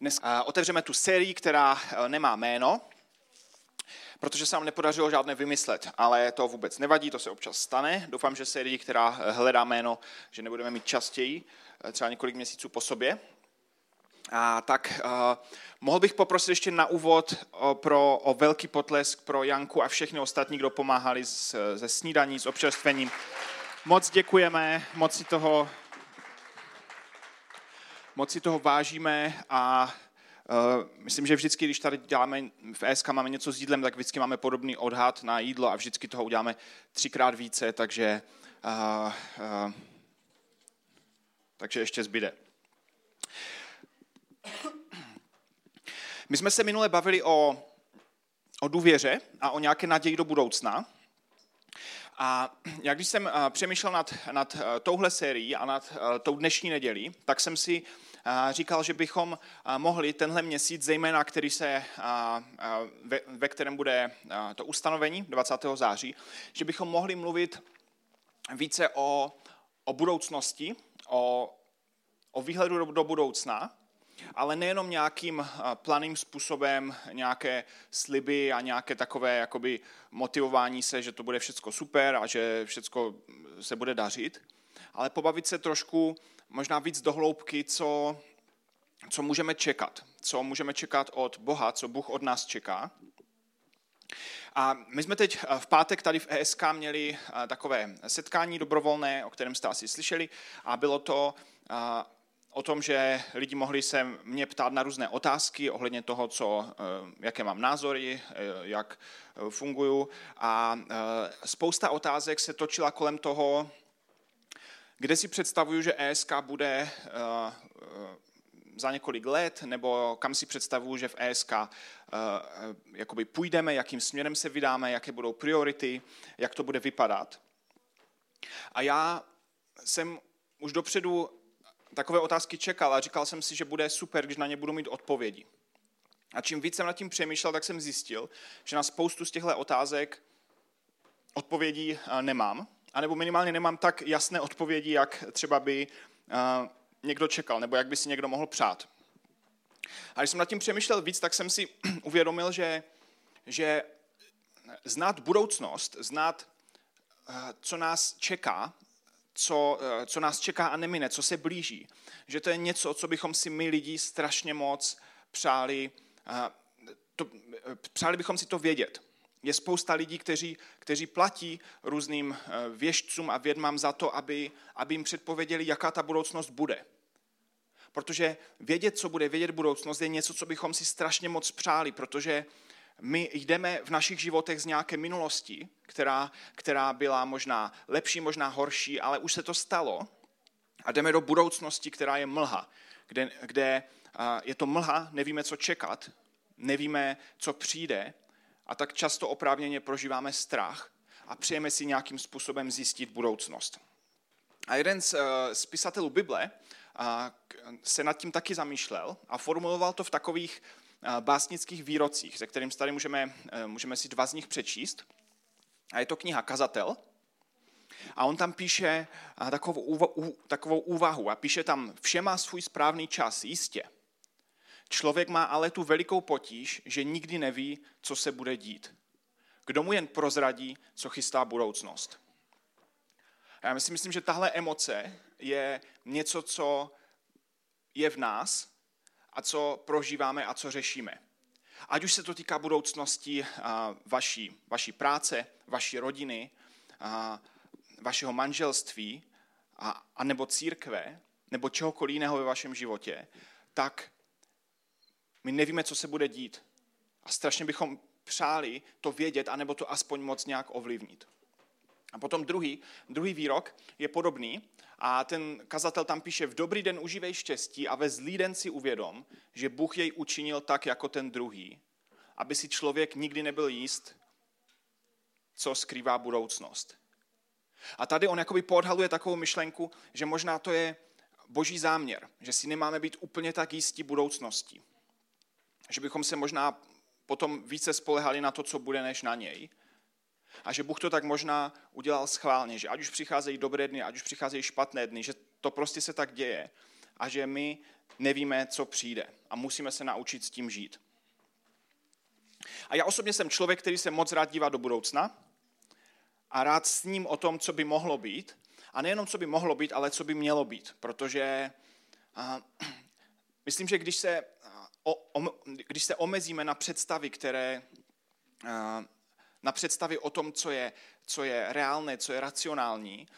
Dnes uh, otevřeme tu sérii, která uh, nemá jméno, protože se nám nepodařilo žádné vymyslet, ale to vůbec nevadí, to se občas stane. Doufám, že sérii, která hledá jméno, že nebudeme mít častěji, třeba několik měsíců po sobě. A tak mohl bych poprosit ještě na úvod o, pro, o velký potlesk pro Janku a všechny ostatní, kdo pomáhali s, se snídaní, s občerstvením. Moc děkujeme, moc si toho moc si toho vážíme a uh, myslím, že vždycky, když tady děláme v ESK, máme něco s jídlem, tak vždycky máme podobný odhad na jídlo a vždycky toho uděláme třikrát více, takže, uh, uh, takže ještě zbyde. My jsme se minule bavili o, o důvěře a o nějaké naději do budoucna. A jak když jsem přemýšlel nad, nad touhle sérií a nad tou dnešní nedělí, tak jsem si říkal, že bychom mohli tenhle měsíc, zejména který se, ve, ve kterém bude to ustanovení 20. září, že bychom mohli mluvit více o, o budoucnosti, o, o výhledu do, do budoucna, ale nejenom nějakým planým způsobem, nějaké sliby a nějaké takové jakoby motivování se, že to bude všechno super a že všechno se bude dařit, ale pobavit se trošku možná víc dohloubky, co, co můžeme čekat. Co můžeme čekat od Boha, co Bůh od nás čeká. A my jsme teď v pátek tady v ESK měli takové setkání dobrovolné, o kterém jste asi slyšeli, a bylo to o tom, že lidi mohli se mě ptát na různé otázky ohledně toho, co, jaké mám názory, jak funguju. A spousta otázek se točila kolem toho, kde si představuju, že ESK bude za několik let, nebo kam si představuju, že v ESK jakoby půjdeme, jakým směrem se vydáme, jaké budou priority, jak to bude vypadat. A já jsem už dopředu takové otázky čekal a říkal jsem si, že bude super, když na ně budu mít odpovědi. A čím víc jsem nad tím přemýšlel, tak jsem zjistil, že na spoustu z těchto otázek odpovědí nemám anebo minimálně nemám tak jasné odpovědi, jak třeba by uh, někdo čekal, nebo jak by si někdo mohl přát. A když jsem nad tím přemýšlel víc, tak jsem si uvědomil, že, že znát budoucnost, znát, uh, co nás čeká, co, uh, co nás čeká a nemine, co se blíží, že to je něco, co bychom si my lidi strašně moc přáli, to, přáli bychom si to vědět. Je spousta lidí, kteří, kteří platí různým eh, věžcům a vědmám za to, aby, aby jim předpověděli, jaká ta budoucnost bude. Protože vědět, co bude, vědět budoucnost, je něco, co bychom si strašně moc přáli, protože my jdeme v našich životech z nějaké minulosti, která, která byla možná lepší, možná horší, ale už se to stalo a jdeme do budoucnosti, která je mlha, kde, kde je to mlha, nevíme, co čekat, nevíme, co přijde a tak často oprávněně prožíváme strach a přejeme si nějakým způsobem zjistit budoucnost. A jeden z, eh, z pisatelů Bible se nad tím taky zamýšlel a formuloval to v takových básnických výrocích, se kterým tady můžeme, eh, můžeme si dva z nich přečíst. A je to kniha Kazatel. A on tam píše takovou, takovou úvahu a píše tam, vše má svůj správný čas, jistě. Člověk má ale tu velikou potíž, že nikdy neví, co se bude dít. Kdo mu jen prozradí, co chystá budoucnost. A já si myslím, že tahle emoce je něco, co je v nás a co prožíváme a co řešíme. Ať už se to týká budoucnosti vaší, vaší práce, vaší rodiny, vašeho manželství, a, a nebo církve, nebo čehokoliv jiného ve vašem životě, tak my nevíme, co se bude dít. A strašně bychom přáli to vědět, anebo to aspoň moc nějak ovlivnit. A potom druhý, druhý výrok je podobný a ten kazatel tam píše, v dobrý den užívej štěstí a ve zlý den si uvědom, že Bůh jej učinil tak jako ten druhý, aby si člověk nikdy nebyl jíst, co skrývá budoucnost. A tady on jakoby podhaluje takovou myšlenku, že možná to je boží záměr, že si nemáme být úplně tak jistí budoucností že bychom se možná potom více spolehali na to, co bude, než na něj. A že Bůh to tak možná udělal schválně, že ať už přicházejí dobré dny, ať už přicházejí špatné dny, že to prostě se tak děje. A že my nevíme, co přijde a musíme se naučit s tím žít. A já osobně jsem člověk, který se moc rád dívá do budoucna a rád s ním o tom, co by mohlo být. A nejenom, co by mohlo být, ale co by mělo být. Protože uh, myslím, že když se, uh, o, když se omezíme na představy, které uh, na představy o tom, co je, co je reálné, co je racionální,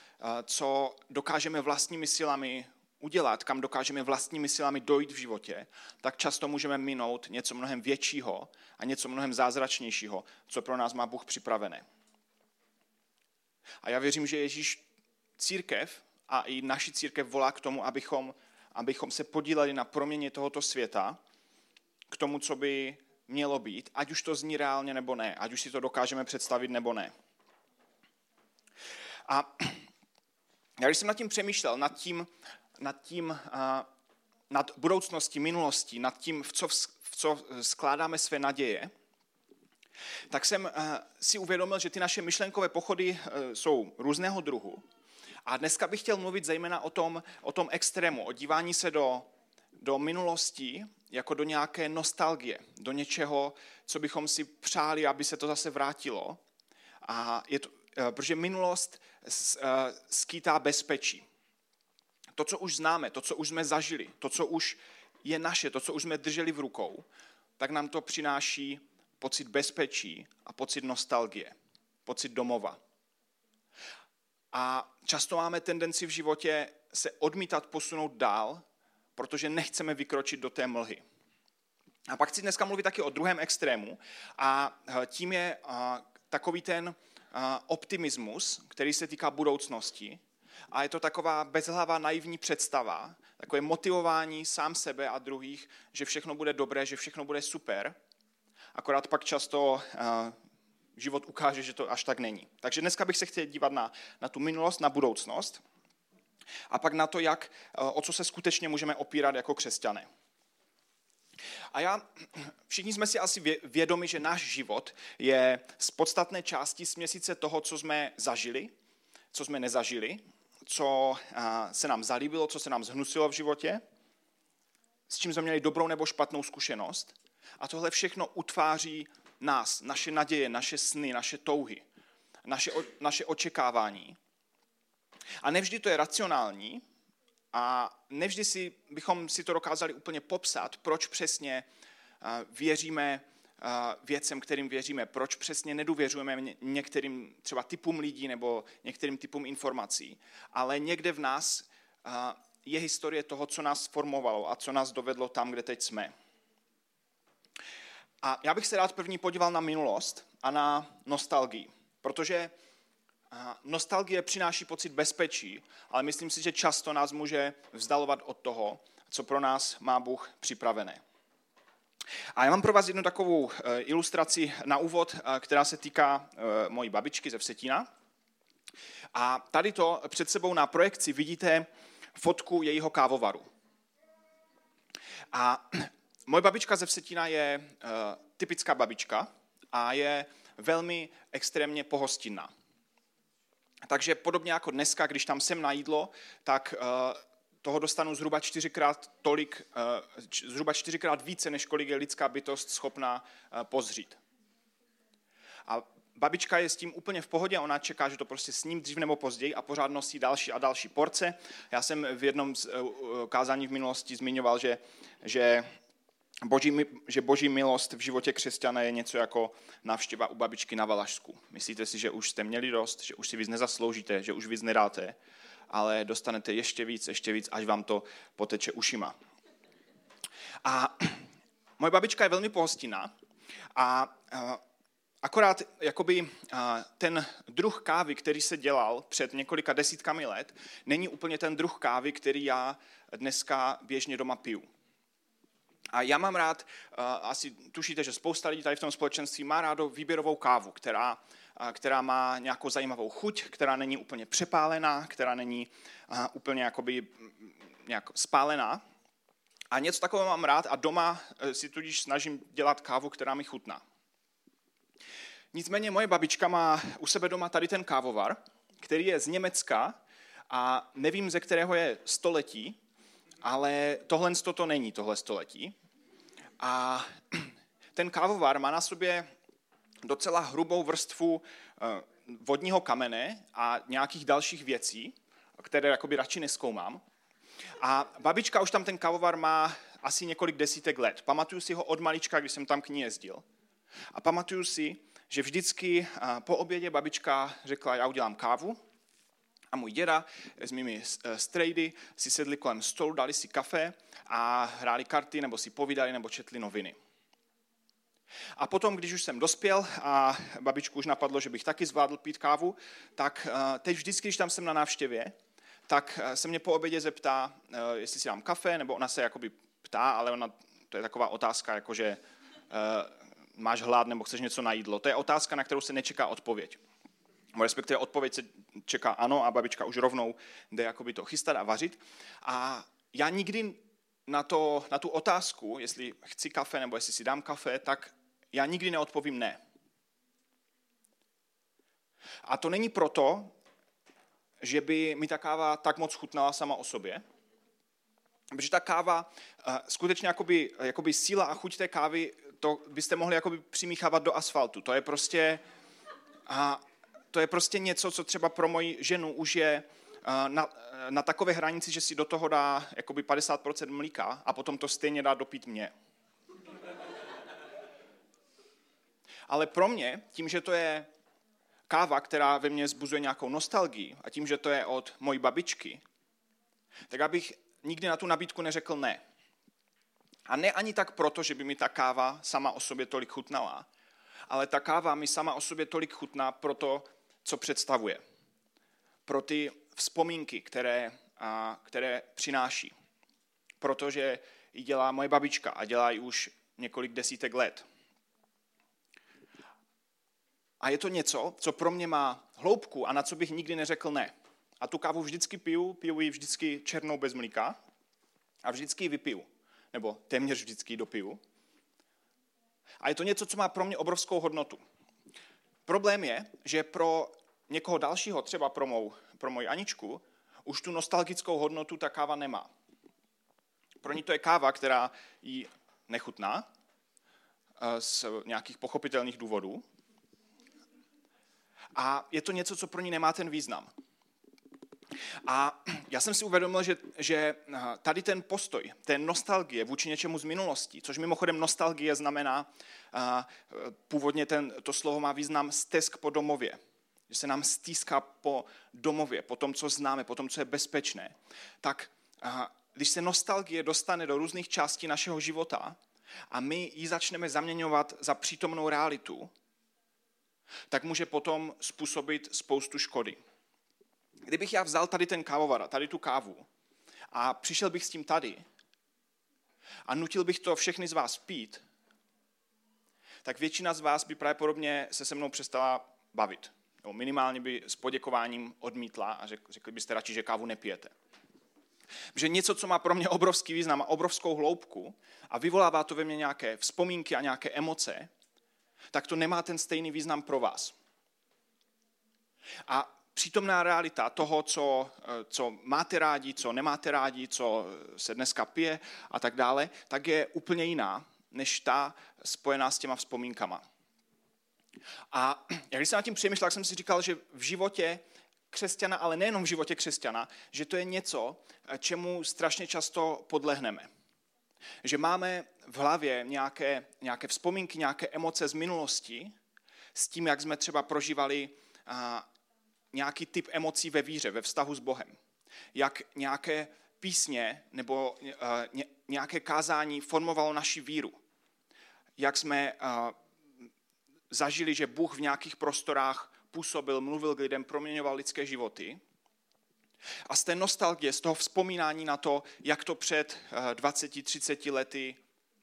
co dokážeme vlastními silami udělat, kam dokážeme vlastními silami dojít v životě, tak často můžeme minout něco mnohem většího a něco mnohem zázračnějšího, co pro nás má Bůh připravené. A já věřím, že Ježíš církev a i naši církev volá k tomu, abychom, abychom se podíleli na proměně tohoto světa, k tomu, co by mělo být, ať už to zní reálně nebo ne, ať už si to dokážeme představit nebo ne. A já když jsem nad tím přemýšlel, nad tím, nad tím, nad budoucností, minulostí, nad tím, v co, v co skládáme své naděje, tak jsem si uvědomil, že ty naše myšlenkové pochody e, jsou různého druhu. A dneska bych chtěl mluvit zejména o tom, o tom extrému, o dívání se do, do minulosti jako do nějaké nostalgie, do něčeho, co bychom si přáli, aby se to zase vrátilo. A je to, e, protože minulost e, skýtá bezpečí to, co už známe, to, co už jsme zažili, to, co už je naše, to, co už jsme drželi v rukou, tak nám to přináší pocit bezpečí a pocit nostalgie, pocit domova. A často máme tendenci v životě se odmítat posunout dál, protože nechceme vykročit do té mlhy. A pak chci dneska mluvit taky o druhém extrému a tím je takový ten optimismus, který se týká budoucnosti, a je to taková bezhlavá naivní představa, takové motivování sám sebe a druhých, že všechno bude dobré, že všechno bude super. Akorát pak často život ukáže, že to až tak není. Takže dneska bych se chtěl dívat na, na tu minulost, na budoucnost a pak na to, jak, uh, o co se skutečně můžeme opírat jako křesťané. A já, všichni jsme si asi vědomi, že náš život je z podstatné části směsice toho, co jsme zažili, co jsme nezažili co se nám zalíbilo, co se nám zhnusilo v životě, s čím jsme měli dobrou nebo špatnou zkušenost. A tohle všechno utváří nás, naše naděje, naše sny, naše touhy, naše, naše očekávání. A nevždy to je racionální a nevždy si, bychom si to dokázali úplně popsat, proč přesně věříme věcem, kterým věříme, proč přesně nedůvěřujeme některým třeba typům lidí nebo některým typům informací. Ale někde v nás je historie toho, co nás formovalo a co nás dovedlo tam, kde teď jsme. A já bych se rád první podíval na minulost a na nostalgii, protože nostalgie přináší pocit bezpečí, ale myslím si, že často nás může vzdalovat od toho, co pro nás má Bůh připravené. A já mám pro vás jednu takovou eh, ilustraci na úvod, eh, která se týká eh, mojí babičky ze Vsetína. A tady to před sebou na projekci vidíte fotku jejího kávovaru. A moje babička ze Vsetína je typická babička a je velmi extrémně pohostinná. Takže podobně jako dneska, když tam jsem na jídlo, tak toho dostanu zhruba čtyřikrát tolik, eh, zhruba čtyřikrát více, než kolik je lidská bytost schopná eh, pozřít. A babička je s tím úplně v pohodě, ona čeká, že to prostě s ním dřív nebo později a pořád nosí další a další porce. Já jsem v jednom z eh, kázání v minulosti zmiňoval, že, že Boží, že boží milost v životě křesťana je něco jako návštěva u babičky na Valašsku. Myslíte si, že už jste měli dost, že už si víc nezasloužíte, že už víc nedáte ale dostanete ještě víc, ještě víc, až vám to poteče ušima. A moje babička je velmi pohostinná a akorát jakoby ten druh kávy, který se dělal před několika desítkami let, není úplně ten druh kávy, který já dneska běžně doma piju. A já mám rád, asi tušíte, že spousta lidí tady v tom společenství má rádo výběrovou kávu, která která má nějakou zajímavou chuť, která není úplně přepálená, která není úplně jakoby nějak spálená. A něco takového mám rád a doma si tudíž snažím dělat kávu, která mi chutná. Nicméně moje babička má u sebe doma tady ten kávovar, který je z Německa a nevím, ze kterého je století, ale tohle to není tohle století. A ten kávovar má na sobě docela hrubou vrstvu eh, vodního kamene a nějakých dalších věcí, které jakoby radši neskoumám. A babička už tam ten kavovar má asi několik desítek let. Pamatuju si ho od malička, když jsem tam k ní jezdil. A pamatuju si, že vždycky po obědě babička řekla, já udělám kávu. A můj děda s mými strejdy si sedli kolem stolu, dali si kafe a hráli karty, nebo si povídali, nebo četli noviny. A potom, když už jsem dospěl a babičku už napadlo, že bych taky zvládl pít kávu, tak e, teď vždycky, když tam jsem na návštěvě, tak e, se mě po obědě zeptá, jestli si dám kafe, nebo ona se jakoby ptá, ale ona, to je taková otázka, jako že máš hlad nebo chceš něco na jídlo. To je otázka, na kterou se nečeká odpověď. Respektive odpověď se čeká ano a babička už rovnou jde jakoby to chystat a vařit. A já nikdy na, to, na tu otázku, jestli chci kafe nebo jestli si dám kafe, tak já nikdy neodpovím ne. A to není proto, že by mi ta káva tak moc chutnala sama o sobě, protože ta káva, eh, skutečně jakoby, jakoby síla a chuť té kávy to byste mohli jakoby přimíchávat do asfaltu. To je prostě, a to je prostě něco, co třeba pro moji ženu už je na, na takové hranici, že si do toho dá jakoby 50% mlíka a potom to stejně dá dopít mě. Ale pro mě, tím, že to je káva, která ve mně zbuzuje nějakou nostalgii a tím, že to je od mojí babičky, tak abych nikdy na tu nabídku neřekl ne. A ne ani tak proto, že by mi ta káva sama o sobě tolik chutnala, ale ta káva mi sama o sobě tolik chutná pro to, co představuje. Pro ty vzpomínky, které, a, které přináší. Protože ji dělá moje babička a dělá ji už několik desítek let. A je to něco, co pro mě má hloubku a na co bych nikdy neřekl ne. A tu kávu vždycky piju, piju ji vždycky černou bez mlíka a vždycky ji vypiju nebo téměř vždycky dopiju. A je to něco, co má pro mě obrovskou hodnotu. Problém je, že pro někoho dalšího, třeba pro mou, pro moji Aničku, už tu nostalgickou hodnotu ta káva nemá. Pro ní to je káva, která jí nechutná eh, z nějakých pochopitelných důvodů. A je to něco, co pro ní nemá ten význam. A já jsem si uvědomil, že, že eh, tady ten postoj, ten nostalgie vůči něčemu z minulosti, což mimochodem nostalgie znamená, eh, původně ten, to slovo má význam stesk po domově, že se nám stýská po domově, po tom, co známe, po tom, co je bezpečné, tak eh, když se nostalgie dostane do různých částí našeho života a my ji začneme zaměňovat za přítomnou realitu, tak může potom způsobit spoustu škody. Kdybych já vzal tady ten kávovar, tady tu kávu a přišel bych s tím tady a nutil bych to všechny z vás pít, tak většina z vás by pravděpodobně se se mnou přestala bavit. Nebo minimálně by s poděkováním odmítla a řekli byste radši, že kávu nepijete. Že něco, co má pro mě obrovský význam a obrovskou hloubku a vyvolává to ve mně nějaké vzpomínky a nějaké emoce, tak to nemá ten stejný význam pro vás. A přítomná realita toho, co, eh, co máte rádi, co nemáte rádi, co se dneska pije a tak dále, tak je úplně jiná, než ta spojená s těma vzpomínkama. A jak když jsem nad tím přemýšlel, tak jsem si říkal, že v životě křesťana, ale nejenom v životě křesťana, že to je něco, eh, čemu strašně často podlehneme. Že máme v hlavě nějaké, nějaké vzpomínky, nějaké emoce z minulosti, s tím, jak jsme třeba prožívali nějaký typ emocí ve víře, ve vztahu s Bohem. Jak nějaké písně nebo uh, nějaké kázání formovalo naši víru. Jak jsme uh, zažili, že Bůh v nějakých prostorách působil, mluvil k lidem, proměňoval lidské životy. A z té nostalgie, z toho vzpomínání na to, jak to před 20-30 eh, lety,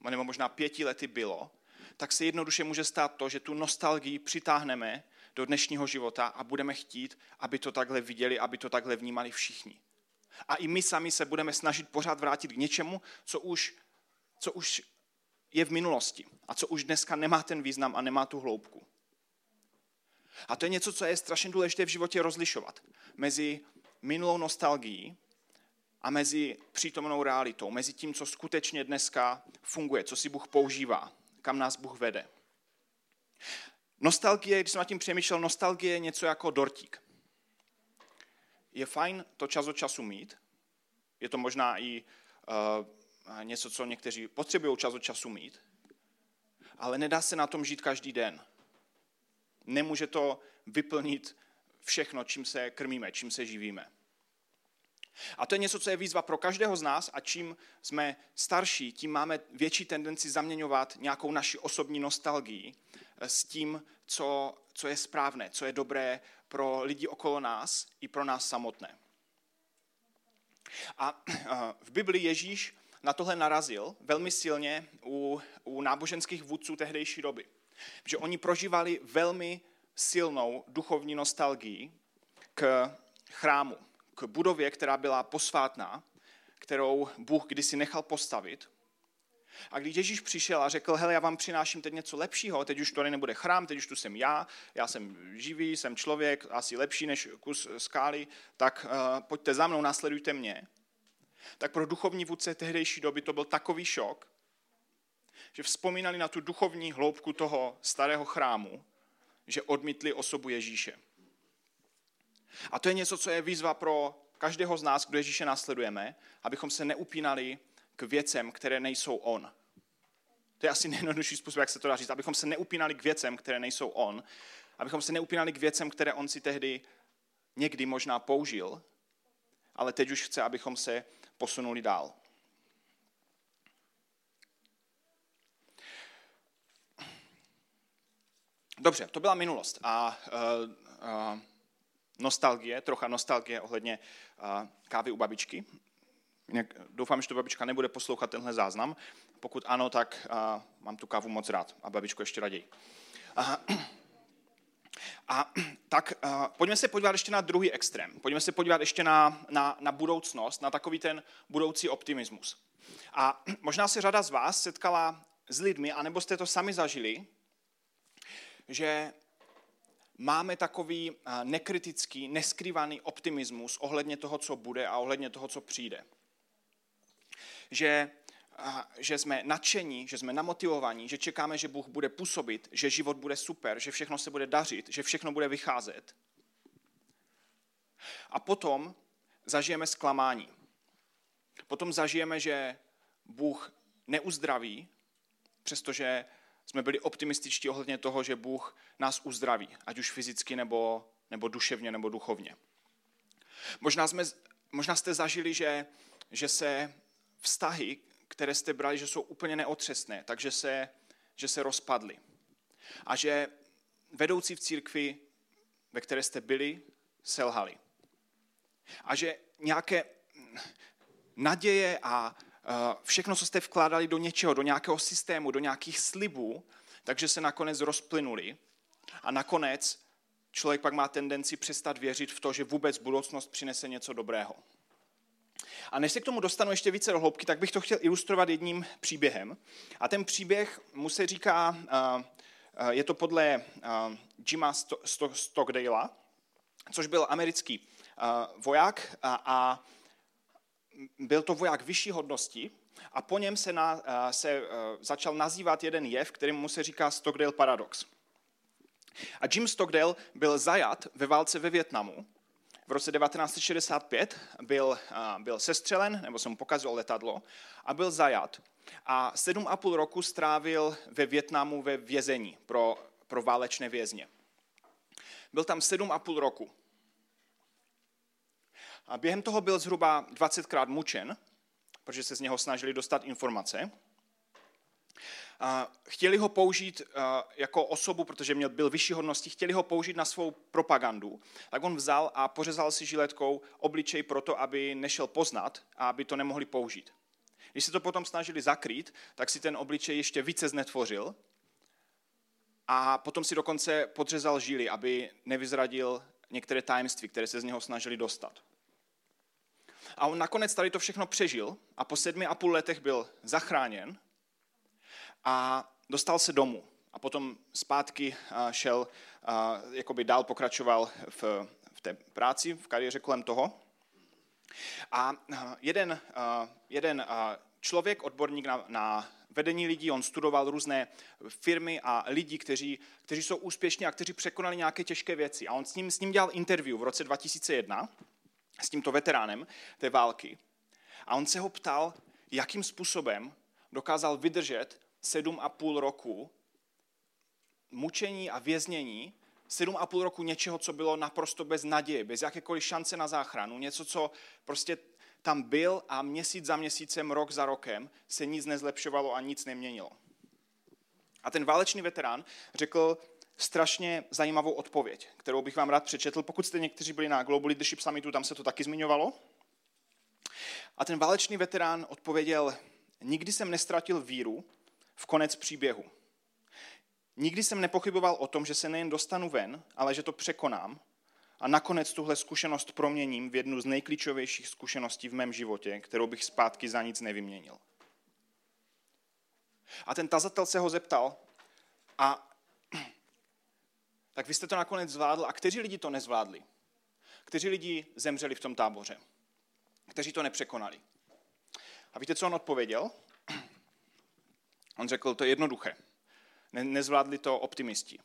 nebo možná pěti lety bylo, tak se jednoduše může stát to, že tu nostalgii přitáhneme do dnešního života a budeme chtít, aby to takhle viděli, aby to takhle vnímali všichni. A i my sami se budeme snažit pořád vrátit k něčemu, co už, co už je v minulosti a co už dneska nemá ten význam a nemá tu hloubku. A to je něco, co je strašně důležité v životě rozlišovat mezi minulou nostalgií a mezi přítomnou realitou, mezi tím, co skutečně dneska funguje, co si Bůh používá, kam nás Bůh vede. Nostalgie, když jsem nad tím přemýšlel, nostalgie je něco jako dortík. Je fajn to čas od času mít, je to možná i uh, něco, co někteří potřebují čas od času mít, ale nedá se na tom žít každý den. Nemůže to vyplnit všechno, čím se krmíme, čím se živíme. A to je něco, co je výzva pro každého z nás a čím jsme starší, tím máme větší tendenci zaměňovat nějakou naši osobní nostalgii s tím, co, co je správné, co je dobré pro lidi okolo nás i pro nás samotné. A v Biblii Ježíš na tohle narazil velmi silně u, u náboženských vůdců tehdejší doby. Že oni prožívali velmi silnou duchovní nostalgii k chrámu, k budově, která byla posvátná, kterou Bůh kdysi nechal postavit. A když Ježíš přišel a řekl, hele, já vám přináším teď něco lepšího, teď už tady nebude chrám, teď už tu jsem já, já jsem živý, jsem člověk, asi lepší než kus skály, tak uh, pojďte za mnou, následujte mě. Tak pro duchovní vůdce tehdejší doby to byl takový šok, že vzpomínali na tu duchovní hloubku toho starého chrámu, že odmítli osobu Ježíše. A to je něco, co je výzva pro každého z nás, kdo Ježíše následujeme, abychom se neupínali k věcem, které nejsou on. To je asi nejjednodušší způsob, jak se to dá říct, abychom se neupínali k věcem, které nejsou on, abychom se neupínali k věcem, které on si tehdy někdy možná použil, ale teď už chce, abychom se posunuli dál. Dobře, to byla minulost a uh, uh, nostalgie, trocha nostalgie ohledně uh, kávy u babičky. Doufám, že to babička nebude poslouchat tenhle záznam. Pokud ano, tak uh, mám tu kávu moc rád a babičku ještě raději. Uh, a tak uh, pojďme se podívat ještě na druhý extrém. Pojďme se podívat ještě na, na, na budoucnost, na takový ten budoucí optimismus. A možná se řada z vás setkala s lidmi, anebo jste to sami zažili, že máme takový nekritický, neskrývaný optimismus ohledně toho, co bude a ohledně toho, co přijde. Že, že jsme nadšení, že jsme namotivovaní, že čekáme, že Bůh bude působit, že život bude super, že všechno se bude dařit, že všechno bude vycházet. A potom zažijeme zklamání. Potom zažijeme, že Bůh neuzdraví, přestože jsme byli optimističtí ohledně toho, že Bůh nás uzdraví, ať už fyzicky, nebo, nebo duševně, nebo duchovně. Možná, jsme, možná jste zažili, že, že se vztahy, které jste brali, že jsou úplně neotřesné, takže se, že se rozpadly. A že vedoucí v církvi, ve které jste byli, selhali. A že nějaké naděje a všechno, co jste vkládali do něčeho, do nějakého systému, do nějakých slibů, takže se nakonec rozplynuli. A nakonec člověk pak má tendenci přestat věřit v to, že vůbec budoucnost přinese něco dobrého. A než se k tomu dostanu ještě více do hloubky, tak bych to chtěl ilustrovat jedním příběhem. A ten příběh mu se říká, je to podle Jima Stockdale, což byl americký voják a byl to voják vyšší hodnosti a po něm se, na, se začal nazývat jeden jev, kterým se říká Stockdale paradox. A Jim Stockdale byl zajat ve válce ve Větnamu. V roce 1965 byl, byl sestřelen, nebo se mu pokazilo letadlo, a byl zajat. A sedm a půl roku strávil ve Větnamu ve vězení pro, pro válečné vězně. Byl tam sedm a půl roku. A během toho byl zhruba 20krát mučen, protože se z něho snažili dostat informace. Chtěli ho použít jako osobu, protože měl, byl vyšší hodnosti, chtěli ho použít na svou propagandu. Tak on vzal a pořezal si žiletkou obličej proto, aby nešel poznat a aby to nemohli použít. Když se to potom snažili zakrýt, tak si ten obličej ještě více znetvořil a potom si dokonce podřezal žíly, aby nevyzradil některé tajemství, které se z něho snažili dostat. A on nakonec tady to všechno přežil a po sedmi a půl letech byl zachráněn a dostal se domů. A potom zpátky šel, jakoby dál pokračoval v, v té práci, v kariéře kolem toho. A jeden, jeden člověk, odborník na, na vedení lidí, on studoval různé firmy a lidi, kteří, kteří jsou úspěšní a kteří překonali nějaké těžké věci. A on s ním, s ním dělal interview v roce 2001 s tímto veteránem té války. A on se ho ptal, jakým způsobem dokázal vydržet sedm a půl roku mučení a věznění, sedm a půl roku něčeho, co bylo naprosto bez naděje, bez jakékoliv šance na záchranu, něco, co prostě tam byl a měsíc za měsícem, rok za rokem se nic nezlepšovalo a nic neměnilo. A ten válečný veterán řekl strašně zajímavou odpověď, kterou bych vám rád přečetl. Pokud jste někteří byli na Global Leadership Summitu, tam se to taky zmiňovalo. A ten válečný veterán odpověděl, nikdy jsem nestratil víru v konec příběhu. Nikdy jsem nepochyboval o tom, že se nejen dostanu ven, ale že to překonám a nakonec tuhle zkušenost proměním v jednu z nejklíčovějších zkušeností v mém životě, kterou bych zpátky za nic nevyměnil. A ten tazatel se ho zeptal, a tak vy jste to nakonec zvládl, a kteří lidi to nezvládli? Kteří lidi zemřeli v tom táboře? Kteří to nepřekonali? A víte, co on odpověděl? On řekl, to je jednoduché. Ne, nezvládli to optimisti.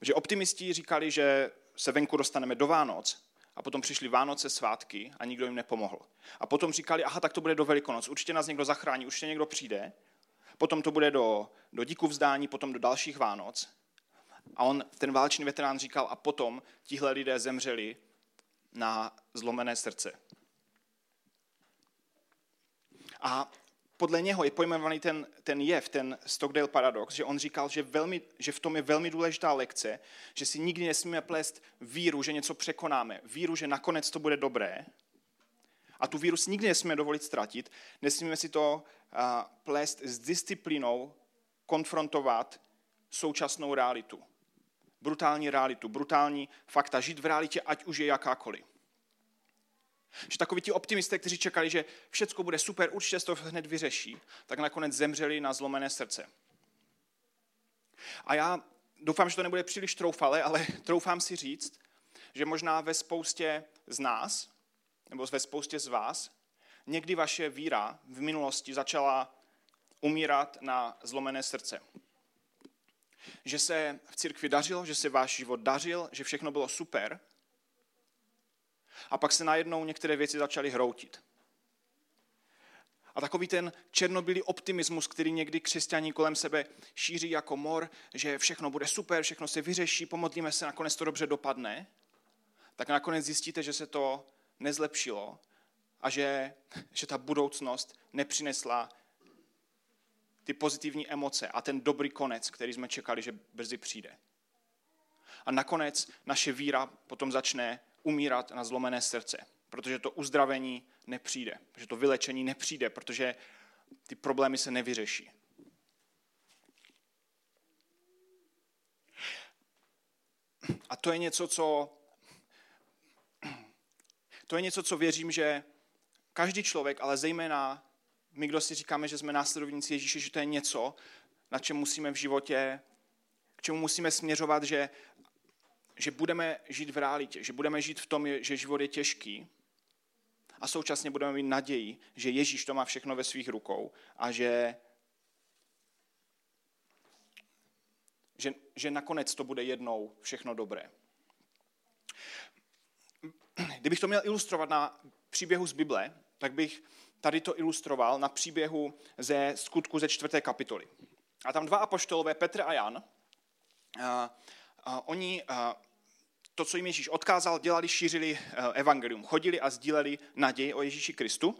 Že optimisti říkali, že se venku dostaneme do Vánoc a potom přišli Vánoce, svátky a nikdo jim nepomohl. A potom říkali, aha, tak to bude do Velikonoc, určitě nás někdo zachrání, určitě někdo přijde. Potom to bude do, do díku vzdání, potom do dalších Vánoc. A on, ten válečný veterán říkal, a potom tihle lidé zemřeli na zlomené srdce. A podle něho je pojmenovaný ten, ten jev, ten Stockdale paradox, že on říkal, že, velmi, že v tom je velmi důležitá lekce, že si nikdy nesmíme plést víru, že něco překonáme, víru, že nakonec to bude dobré. A tu víru si nikdy nesmíme dovolit ztratit, nesmíme si to plést s disciplínou, konfrontovat současnou realitu. Brutální realitu, brutální fakta, žít v realitě, ať už je jakákoliv. Že takoví ti optimisté, kteří čekali, že všechno bude super, určitě se to hned vyřeší, tak nakonec zemřeli na zlomené srdce. A já doufám, že to nebude příliš troufale, ale troufám si říct, že možná ve spoustě z nás, nebo ve spoustě z vás, někdy vaše víra v minulosti začala umírat na zlomené srdce. Že se v církvi dařilo, že se váš život dařil, že všechno bylo super – a pak se najednou některé věci začaly hroutit. A takový ten černobylý optimismus, který někdy křesťaní kolem sebe šíří jako mor, že všechno bude super, všechno se vyřeší, pomodlíme se, nakonec to dobře dopadne, tak nakonec zjistíte, že se to nezlepšilo a že, že ta budoucnost nepřinesla ty pozitivní emoce a ten dobrý konec, který jsme čekali, že brzy přijde. A nakonec naše víra potom začne umírat na zlomené srdce, protože to uzdravení nepřijde, protože to vylečení nepřijde, protože ty problémy se nevyřeší. A to je něco, co to je něco, co věřím, že každý člověk, ale zejména my, kdo si říkáme, že jsme následovníci Ježíše, že to je něco, na čem musíme v životě, k čemu musíme směřovat, že že budeme žít v realitě, že budeme žít v tom, že život je těžký a současně budeme mít naději, že Ježíš to má všechno ve svých rukou a že, že, že nakonec to bude jednou všechno dobré. Kdybych to měl ilustrovat na příběhu z Bible, tak bych tady to ilustroval na příběhu ze skutku ze čtvrté kapitoly. A tam dva apoštolové, Petr a Jan, oni to, co jim Ježíš odkázal, dělali, šířili eh, evangelium, chodili a sdíleli naději o Ježíši Kristu.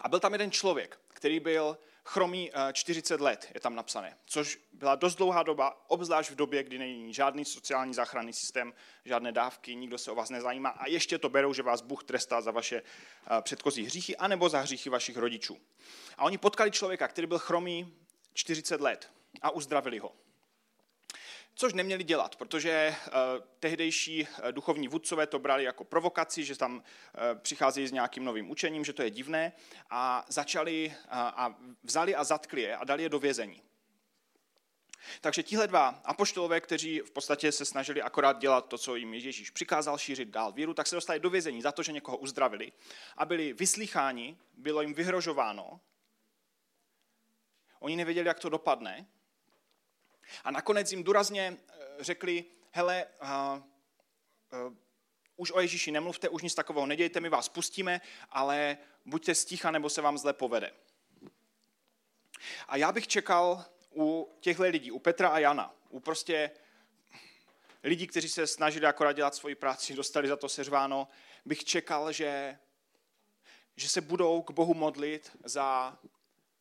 A byl tam jeden člověk, který byl chromý 40 eh, let, je tam napsané, což byla dost dlouhá doba, obzvlášť v době, kdy není žádný sociální záchranný systém, žádné dávky, nikdo se o vás nezajímá a ještě to berou, že vás Bůh trestá za vaše eh, předchozí hříchy anebo za hříchy vašich rodičů. A oni potkali člověka, který byl chromý 40 let a uzdravili ho což neměli dělat, protože uh, tehdejší uh, duchovní vůdcové to brali jako provokaci, že tam uh, přicházejí s nějakým novým učením, že to je divné a začali a vzali a zatkli je a dali je do vězení. Takže tihle dva apoštolové, kteří v podstatě se snažili akorát dělat to, co jim Ježíš přikázal, šířit dál víru, tak se dostali do vězení za to, že někoho uzdravili a byli vyslycháni, bylo jim vyhrožováno. Oni nevěděli, jak to dopadne. A nakonec jim důrazně eh, řekli, hele, uh, uh, už o Ježíši nemluvte, už nic takového nedějte, my vás pustíme, ale buďte sticha, nebo se vám zle povede. A já bych čekal u těchto lidí, u Petra a Jana, u prostě lidí, kteří se snažili akorát dělat svoji práci, dostali za to seřváno, bych čekal, že, že se budou k Bohu modlit za,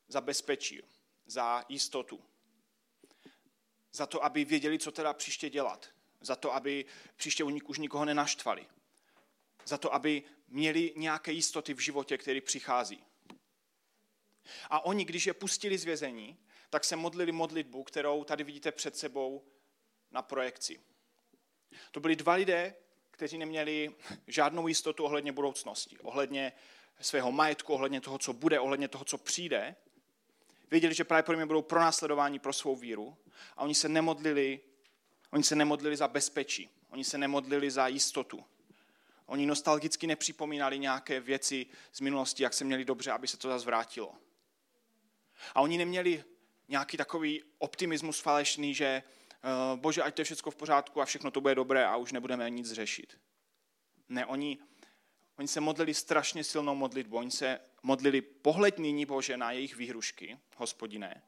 za bezpečí, za jistotu. Za to, aby věděli, co teda příště dělat. Za to, aby příště u nich už nikoho nenaštvali. Za to, aby měli nějaké jistoty v životě, který přichází. A oni, když je pustili z vězení, tak se modlili modlitbu, kterou tady vidíte před sebou na projekci. To byli dva lidé, kteří neměli žádnou jistotu ohledně budoucnosti, ohledně svého majetku, ohledně toho, co bude, ohledně toho, co přijde. Věděli, že pravděpodobně budou pronásledováni pro svou víru a oni se nemodlili, oni se nemodlili za bezpečí, oni se nemodlili za jistotu. Oni nostalgicky nepřipomínali nějaké věci z minulosti, jak se měli dobře, aby se to zase vrátilo. A oni neměli nějaký takový optimismus falešný, že uh, bože, ať to je všechno v pořádku a všechno to bude dobré a už nebudeme nic řešit. Ne, oni, oni se modlili strašně silnou modlitbu. Oni se modlili, pohled nyní, Bože, na jejich výhrušky, hospodiné,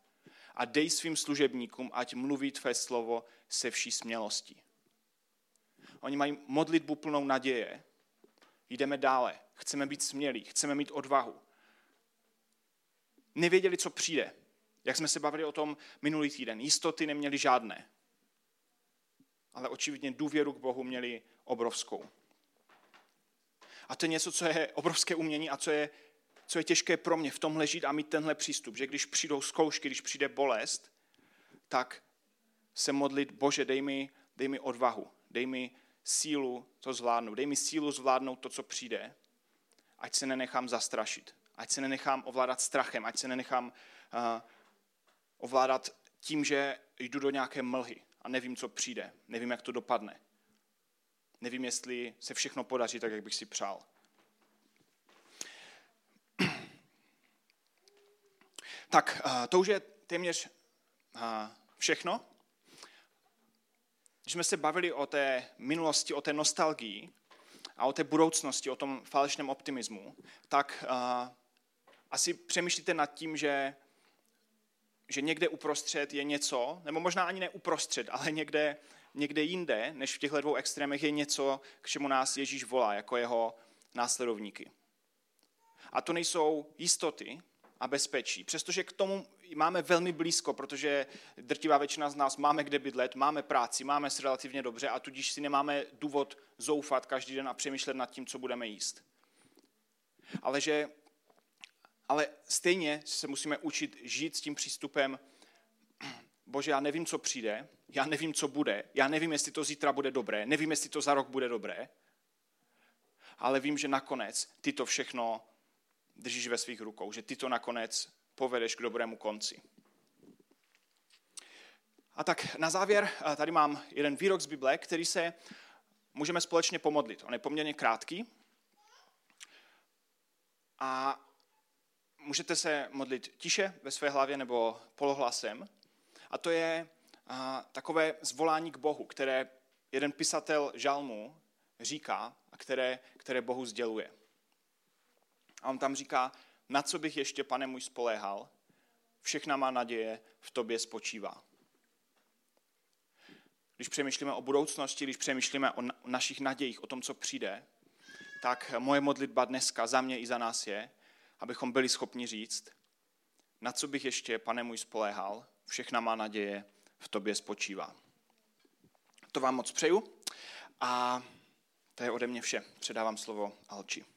a dej svým služebníkům, ať mluví tvé slovo se vší smělostí. Oni mají modlitbu plnou naděje. Jdeme dále. Chceme být smělí, chceme mít odvahu. Nevěděli, co přijde. Jak jsme se bavili o tom minulý týden. Jistoty neměli žádné. Ale očividně důvěru k Bohu měli obrovskou. A to je něco, co je obrovské umění a co je, co je těžké pro mě v tom ležít a mít tenhle přístup, že když přijdou zkoušky, když přijde bolest, tak se modlit, Bože, dej mi, dej mi odvahu, dej mi sílu to zvládnout, dej mi sílu zvládnout to, co přijde, ať se nenechám zastrašit, ať se nenechám ovládat strachem, ať se nenechám uh, ovládat tím, že jdu do nějaké mlhy a nevím, co přijde, nevím, jak to dopadne. Nevím, jestli se všechno podaří tak, jak bych si přál. Tak, to už je téměř všechno. Když jsme se bavili o té minulosti, o té nostalgii a o té budoucnosti, o tom falešném optimismu, tak asi přemýšlíte nad tím, že že někde uprostřed je něco, nebo možná ani ne uprostřed, ale někde, někde jinde, než v těchto dvou extrémech, je něco, k čemu nás Ježíš volá jako jeho následovníky. A to nejsou jistoty a bezpečí, přestože k tomu máme velmi blízko, protože drtivá většina z nás máme kde bydlet, máme práci, máme se relativně dobře a tudíž si nemáme důvod zoufat každý den a přemýšlet nad tím, co budeme jíst. Ale že ale stejně se musíme učit žít s tím přístupem, bože, já nevím, co přijde, já nevím, co bude, já nevím, jestli to zítra bude dobré, nevím, jestli to za rok bude dobré, ale vím, že nakonec ty to všechno držíš ve svých rukou, že ty to nakonec povedeš k dobrému konci. A tak na závěr tady mám jeden výrok z Bible, který se můžeme společně pomodlit. On je poměrně krátký. A můžete se modlit tiše ve své hlavě nebo polohlasem. A to je a, takové zvolání k Bohu, které jeden pisatel žalmu říká a které, které Bohu sděluje. A on tam říká, na co bych ještě, pane můj, spoléhal, všechna má naděje v tobě spočívá. Když přemýšlíme o budoucnosti, když přemýšlíme o našich nadějích, o tom, co přijde, tak moje modlitba dneska za mě i za nás je, abychom byli schopni říct, na co bych ještě, pane můj, spoléhal, všechna má naděje v tobě spočívá. To vám moc přeju a to je ode mě vše. Předávám slovo Alči.